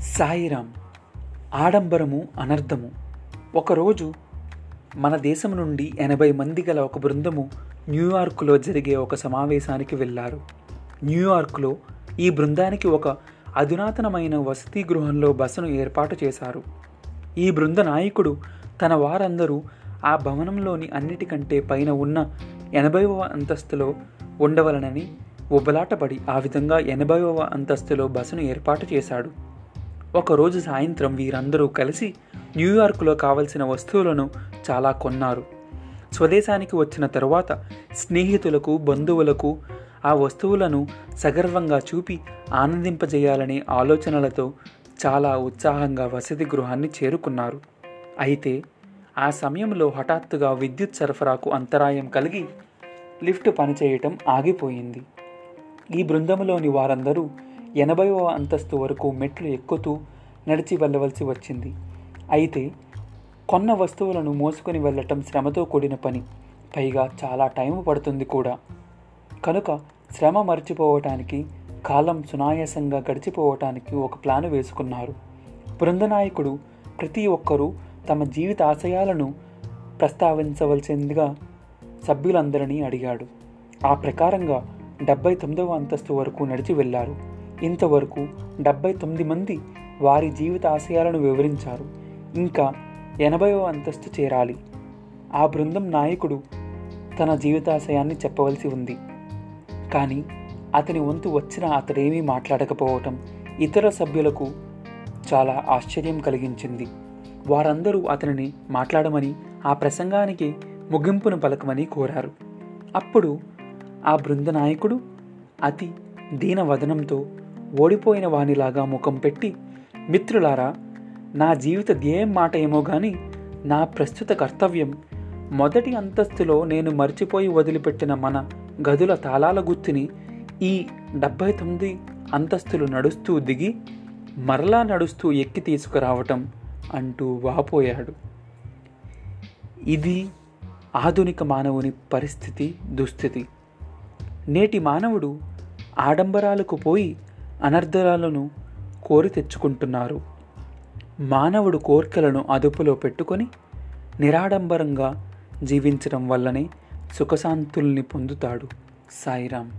సాయిరాం ఆడంబరము అనర్థము. ఒకరోజు మన దేశం నుండి ఎనభై మంది గల ఒక బృందము న్యూయార్క్లో జరిగే ఒక సమావేశానికి వెళ్ళారు. న్యూయార్క్లో ఈ బృందానికి ఒక అధునాతనమైన వసతి గృహంలో బసను ఏర్పాటు చేశారు. ఈ బృంద నాయకుడు తన వారందరూ ఆ భవనంలోని అన్నిటికంటే పైన ఉన్న ఎనభైవ అంతస్తులో ఉండవలనని ఉబలాటపడి ఆ విధంగా ఎనభైవ అంతస్తులో బసను ఏర్పాటు చేశాడు. ఒకరోజు సాయంత్రం వీరందరూ కలిసి న్యూయార్క్లో కావలసిన వస్తువులను చాలా కొన్నారు. స్వదేశానికి వచ్చిన తరువాత స్నేహితులకు బంధువులకు ఆ వస్తువులను సగర్వంగా చూపి ఆనందింపజేయాలనే ఆలోచనలతో చాలా ఉత్సాహంగా వసతి గృహాన్ని చేరుకున్నారు. అయితే ఆ సమయంలో హఠాత్తుగా విద్యుత్ సరఫరాకు అంతరాయం కలిగి లిఫ్ట్ పనిచేయటం ఆగిపోయింది. ఈ బృందంలోని వారందరూ ఎనభైవ అంతస్తు వరకు మెట్లు ఎక్కుతూ నడిచి వెళ్ళవలసి వచ్చింది. అయితే కొన్న వస్తువులను మోసుకొని వెళ్ళటం శ్రమతో కూడిన పని. పైగా చాలా టైం పడుతుంది కూడా. కనుక శ్రమ మర్చిపోవటానికి కాలం సునాయాసంగా గడిచిపోవటానికి ఒక ప్లాను వేసుకున్నారు. బృందనాయకుడు ప్రతి ఒక్కరూ తమ జీవిత ఆశయాలను ప్రస్తావించవలసిందిగా సభ్యులందరినీ అడిగాడు. ఆ ప్రకారంగా డెబ్బై తొమ్మిదవ అంతస్తు వరకు నడిచి వెళ్ళారు. ఇంతవరకు డెబ్బై తొమ్మిది మంది వారి జీవిత ఆశయాలను వివరించారు. ఇంకా ఎనభైవ అంతస్తు చేరాలి. ఆ బృందం నాయకుడు తన జీవితాశయాన్ని చెప్పవలసి ఉంది. కానీ అతని వంతు వచ్చిన అతడేమీ మాట్లాడకపోవటం ఇతర సభ్యులకు చాలా ఆశ్చర్యం కలిగించింది. వారందరూ అతనిని మాట్లాడమని ఆ ప్రసంగానికి ముగింపును పలకమని కోరారు. అప్పుడు ఆ బృంద నాయకుడు అతి దీనవదనంతో ఓడిపోయిన వానిలాగా ముఖం పెట్టి మిత్రులారా నా జీవిత ధ్యేయం మాట ఏమో గాని నా ప్రస్తుత కర్తవ్యం మొదటి అంతస్తులో నేను మర్చిపోయి వదిలిపెట్టిన మన గదుల తాళాల గుర్తుని ఈ డెబ్భై తొమ్మిది అంతస్తులు నడుస్తూ దిగి మరలా నడుస్తూ ఎక్కి తీసుకురావటం అంటూ వాపోయాడు. ఇది ఆధునిక మానవుని పరిస్థితి దుస్థితి. నేటి మానవుడు ఆడంబరాలకు పోయి అనర్ధరాలను కోరి తెచ్చుకుంటున్నారు. మానవుడు కోర్కెలను అదుపులో పెట్టుకొని నిరాడంబరంగా జీవించడం వల్లనే సుఖశాంతుల్ని పొందుతాడు సాయిరామ్